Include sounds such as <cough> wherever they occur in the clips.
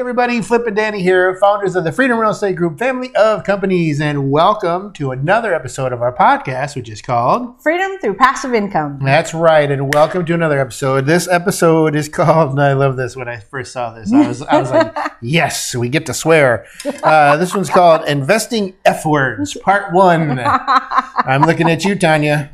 everybody, Flip and Danny here, founders of the Freedom Real Estate Group family of companies, and welcome to another episode of our podcast, which is called Freedom through passive income. That's right, and welcome to another episode. This episode is <laughs> called, and I love this when I first saw this. I was, I was like, <laughs> yes, we get to swear. Uh, this one's called Investing F Words, Part One. <laughs> I'm looking at you, Tanya.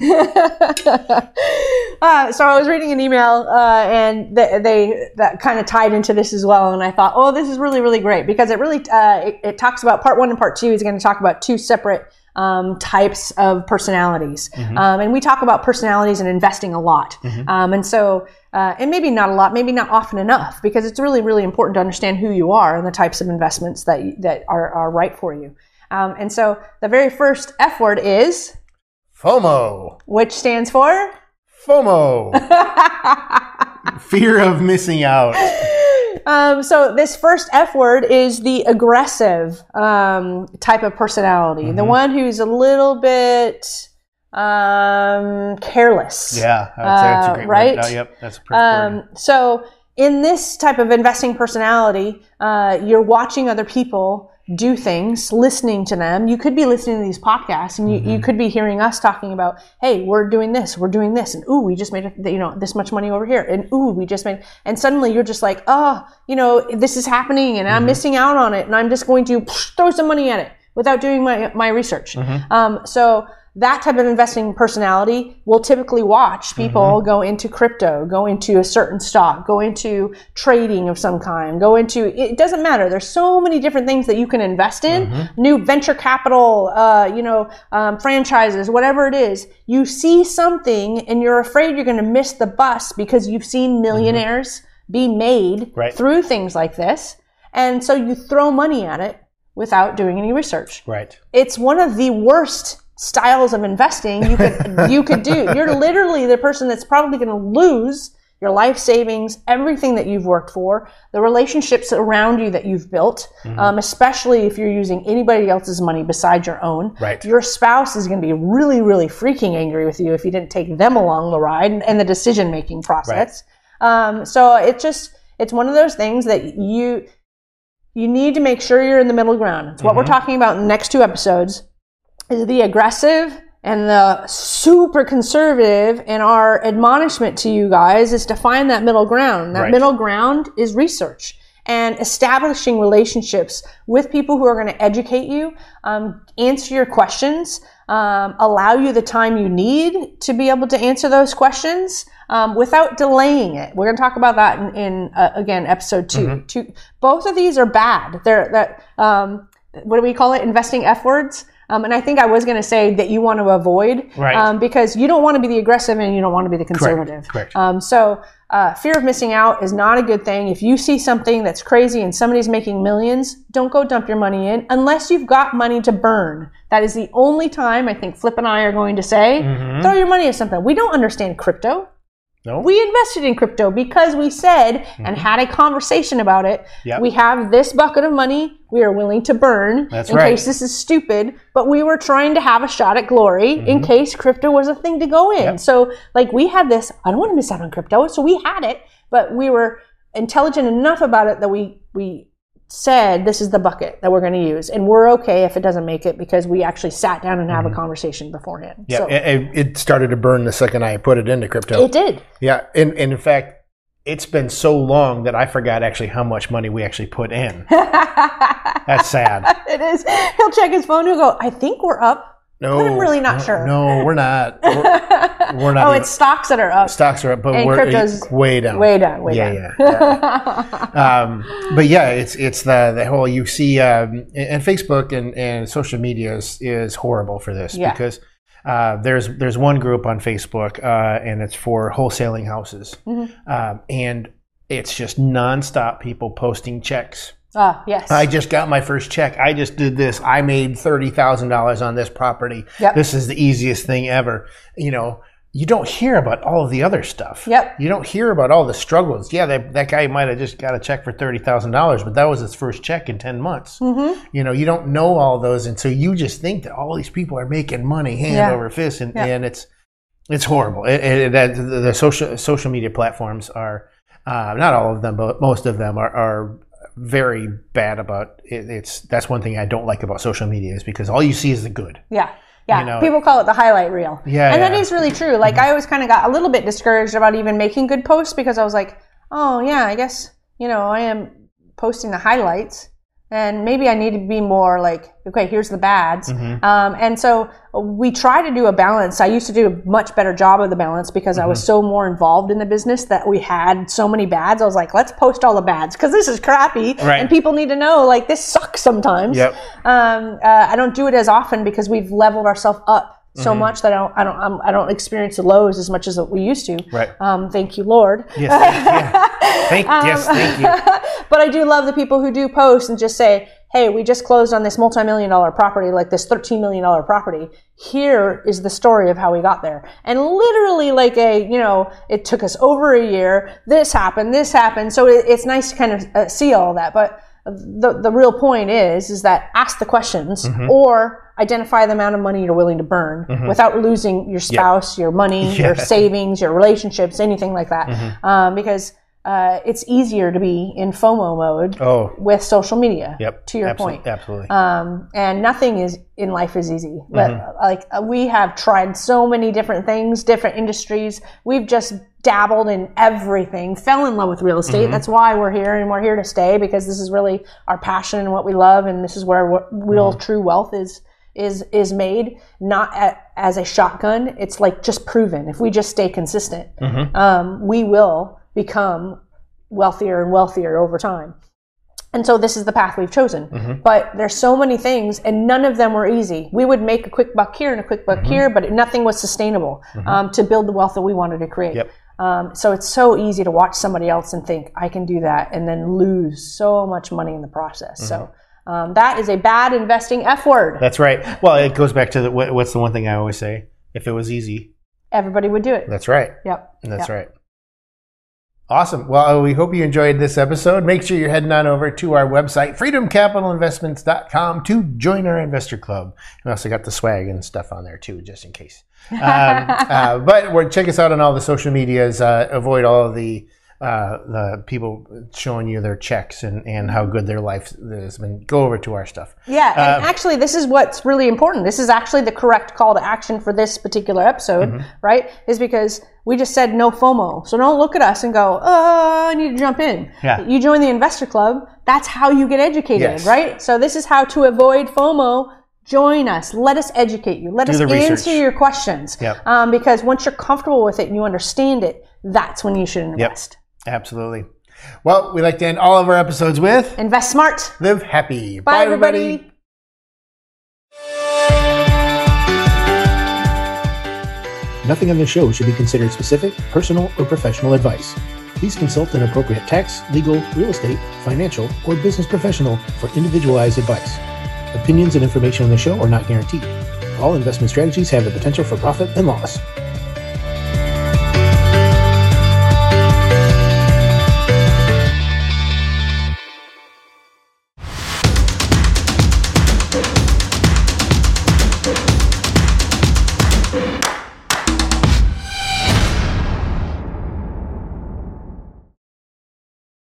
Uh, so I was reading an email, uh, and they, they that kind of tied into this as well. And I thought, oh, this is really, really great because it really uh, it, it talks about part one and part two is going to talk about two separate um, types of personalities, um, and we talk about personalities and investing a lot. Um, and so, uh, and maybe not a lot, maybe not often enough, because it's really, really important to understand who you are and the types of investments that that are, are right for you. Um, and so, the very first F word is, FOMO. which stands for. FOMO. <laughs> Fear of missing out. Um, so this first F word is the aggressive um, type of personality, the one who's a little bit um, careless. Yeah, I would say that's a Uh, right? Oh, yep, that's a perfect. Um, so in this type of investing personality, uh, you're watching other people do things, listening to them. You could be listening to these podcasts, and you, Mm-hmm. you could be hearing us talking about, "Hey, we're doing this, we're doing this," and "Ooh, we just made you know this much money over here," and "Ooh, we just made," and suddenly you're just like, "Oh, you know, this is happening, and I'm Mm-hmm. missing out on it, and I'm just going to throw some money at it without doing my my research." Mm-hmm. Um, so that type of investing personality will typically watch people Mm-hmm. go into crypto, go into a certain stock, go into trading of some kind, go into it doesn't matter. There's so many different things that you can invest in. Mm-hmm. New venture capital, uh, you know, um, franchises, whatever it is. You see something and you're afraid you're going to miss the bus because you've seen millionaires be made Mm-hmm. Right. through things like this, and so you throw money at it without doing any research Right. it's one of the worst styles of investing you could <laughs> you could do. You're literally the person that's probably going to lose your life savings, everything that you've worked for, the relationships around you that you've built, um, especially if you're using anybody else's money besides your own. Right. Your spouse is going to be really, really freaking angry with you if you didn't take them along the ride and, and the decision making process. Um, so it just it's one of those things that you you need to make sure you're in the middle ground. It's what we're talking about in the next two episodes is the aggressive and the super conservative and our admonishment to you guys is to find that middle ground. That Right. middle ground is research and establishing relationships with people who are going to educate you um, answer your questions um, allow you the time you need to be able to answer those questions um, without delaying it. We're going to talk about that in, in uh, again episode 2 Two- both of these are bad. They're that um, what do we call it? Investing f words um, and I think I was going to say that you want to avoid, Right. um, because you don't want to be the aggressive and you don't want to be the conservative. Correct. Um, so uh, fear of missing out is not a good thing. If you see something that's crazy and somebody's making millions, don't go dump your money in unless you've got money to burn. That is the only time I think Flip and I are going to say, throw your money at something. We don't understand crypto. No. We invested in crypto because we said and had a conversation about it. Mm-hmm. Yep. We have this bucket of money we are willing to burn That's in right. case this is stupid, but we were trying to have a shot at glory in Mm-hmm. case crypto was a thing to go in. So, like, we had this, I don't want to miss out on crypto. So, we had it, but we were intelligent enough about it that we, we, said this is the bucket that we're going to use and we're okay if it doesn't make it because we actually sat down and have a conversation beforehand Mm-hmm. Yeah, so it, it started to burn the second I put it into crypto. it did yeah, and, and in fact, it's been so long that I forgot actually how much money we actually put in. <laughs> That's sad. <laughs> it is he'll check his phone he'll go i think we're up No, I'm really not no, sure. No, we're not. <laughs> We're, we're not. oh even- it's stocks that are up stocks are up, but and we're crypto's way down. way down way yeah, down yeah. yeah. <laughs> um, but yeah, it's it's the the whole you see, um, and and Facebook and, and social media is, is horrible for this Yeah. because uh, there's there's one group on Facebook uh, and it's for wholesaling houses, Mm-hmm. um, and it's just nonstop people posting checks. Ah yes I just got my first check. I just did this. I made thirty thousand dollars on this property. Yep. This is the easiest thing ever. You know, you don't hear about all of the other stuff. Yep. You don't hear about all the struggles. Yeah, that, that guy might have just got a check for thirty thousand dollars, but that was his first check in ten months. Mm-hmm. You know, you don't know all those, and so you just think that all these people are making money hand Yeah. over fist, and, Yeah. and it's it's horrible. It, it, the, the social social media platforms are uh, not all of them, but most of them are, are very bad about it, it's that's one thing I don't like about social media is because all you see is the good. Yeah. Yeah, You know- people call it the highlight reel. Yeah, and that yeah. is really true. Like mm-hmm. I always kind of got a little bit discouraged about even making good posts because I was like, oh yeah, I guess you know I am posting the highlights, and maybe I need to be more like, okay, here's the bads. Mm-hmm. Um, and so we try to do a balance. I used to do a much better job of the balance because I was Mm-hmm. so more involved in the business that we had so many bads. I was like, let's post all the bads because this is crappy, Right. and people need to know like this sucks sometimes. Yep. Um, uh, I don't do it as often because we've leveled ourselves up so Mm-hmm. much that I don't, I don't, I'm, I don't experience the lows as much as we used to. Right. Um, thank you, Lord. Yes. Yeah. <laughs> thank Um, yes. Thank you. <laughs> But I do love the people who do post and just say, "Hey, we just closed on this multi-million dollar property, like this thirteen million dollar property. Here is the story of how we got there." And literally, like a, you know, it took us over a year. This happened. This happened. So it, it's nice to kind of uh, see all that, but. The, the real point is is that ask the questions Mm-hmm. or identify the amount of money you're willing to burn without losing your spouse, your money, your <laughs> savings, your relationships, anything like that. Mm-hmm. Um, because uh, it's easier to be in FOMO mode Oh. with social media. Yep. To your Absolutely. point. Absolutely. Um, and nothing is in life is easy. But, Mm-hmm. Like uh, we have tried so many different things, different industries. We've just dabbled in everything. Fell in love with real Mm-hmm. estate. That's why we're here, and we're here to stay because this is really our passion and what we love, and this is where real, Mm-hmm. true wealth is is is made. Not at, as a shotgun. It's like just proven. If we just stay consistent, Mm-hmm. um, we will become wealthier and wealthier over time. And so this is the path we've chosen. Mm-hmm. But there's so many things, and none of them were easy. We would make a quick buck here and a quick Mm-hmm. buck here, but nothing was sustainable um, to build the wealth that we wanted to create. Yep. Um, so it's so easy to watch somebody else and think I can do that, and then lose so much money in the process. So Mm-hmm. um, that is a bad investing F word. That's right. Well, it goes back to the, what's the one thing I always say? If it was easy, Everybody would do it. that's right. Yep. That's Yep. right. Awesome. Well, we hope you enjoyed this episode. Make sure you're heading on over to our website, freedomcapitalinvestments.com, to join our investor club. We also got the swag and stuff on there too, just in case. <laughs> Um, uh, but check us out on all the social medias. Uh, avoid all of the uh, the people showing you their checks and, and how good their life has been. Go over to our stuff. Yeah, and Uh, actually, this is what's really important. This is actually the correct call to action for this particular episode, Mm-hmm. right? Is because we just said no FOMO. So don't look at us and go, oh, I need to jump in. Yeah. You join the investor club, that's how you get educated, Yes. right? So this is how to avoid FOMO. Join us. Let us educate you. Let us answer research. your questions. Yep. Um, because once you're comfortable with it and you understand it, that's when you should invest. Absolutely. Well, we like to end all of our episodes with Invest smart. live happy. Bye, everybody. Nothing on this show should be considered specific, personal, or professional advice. Please consult an appropriate tax, legal, real estate, financial, or business professional for individualized advice. Opinions and information on the show are not guaranteed. All investment strategies have the potential for profit and loss.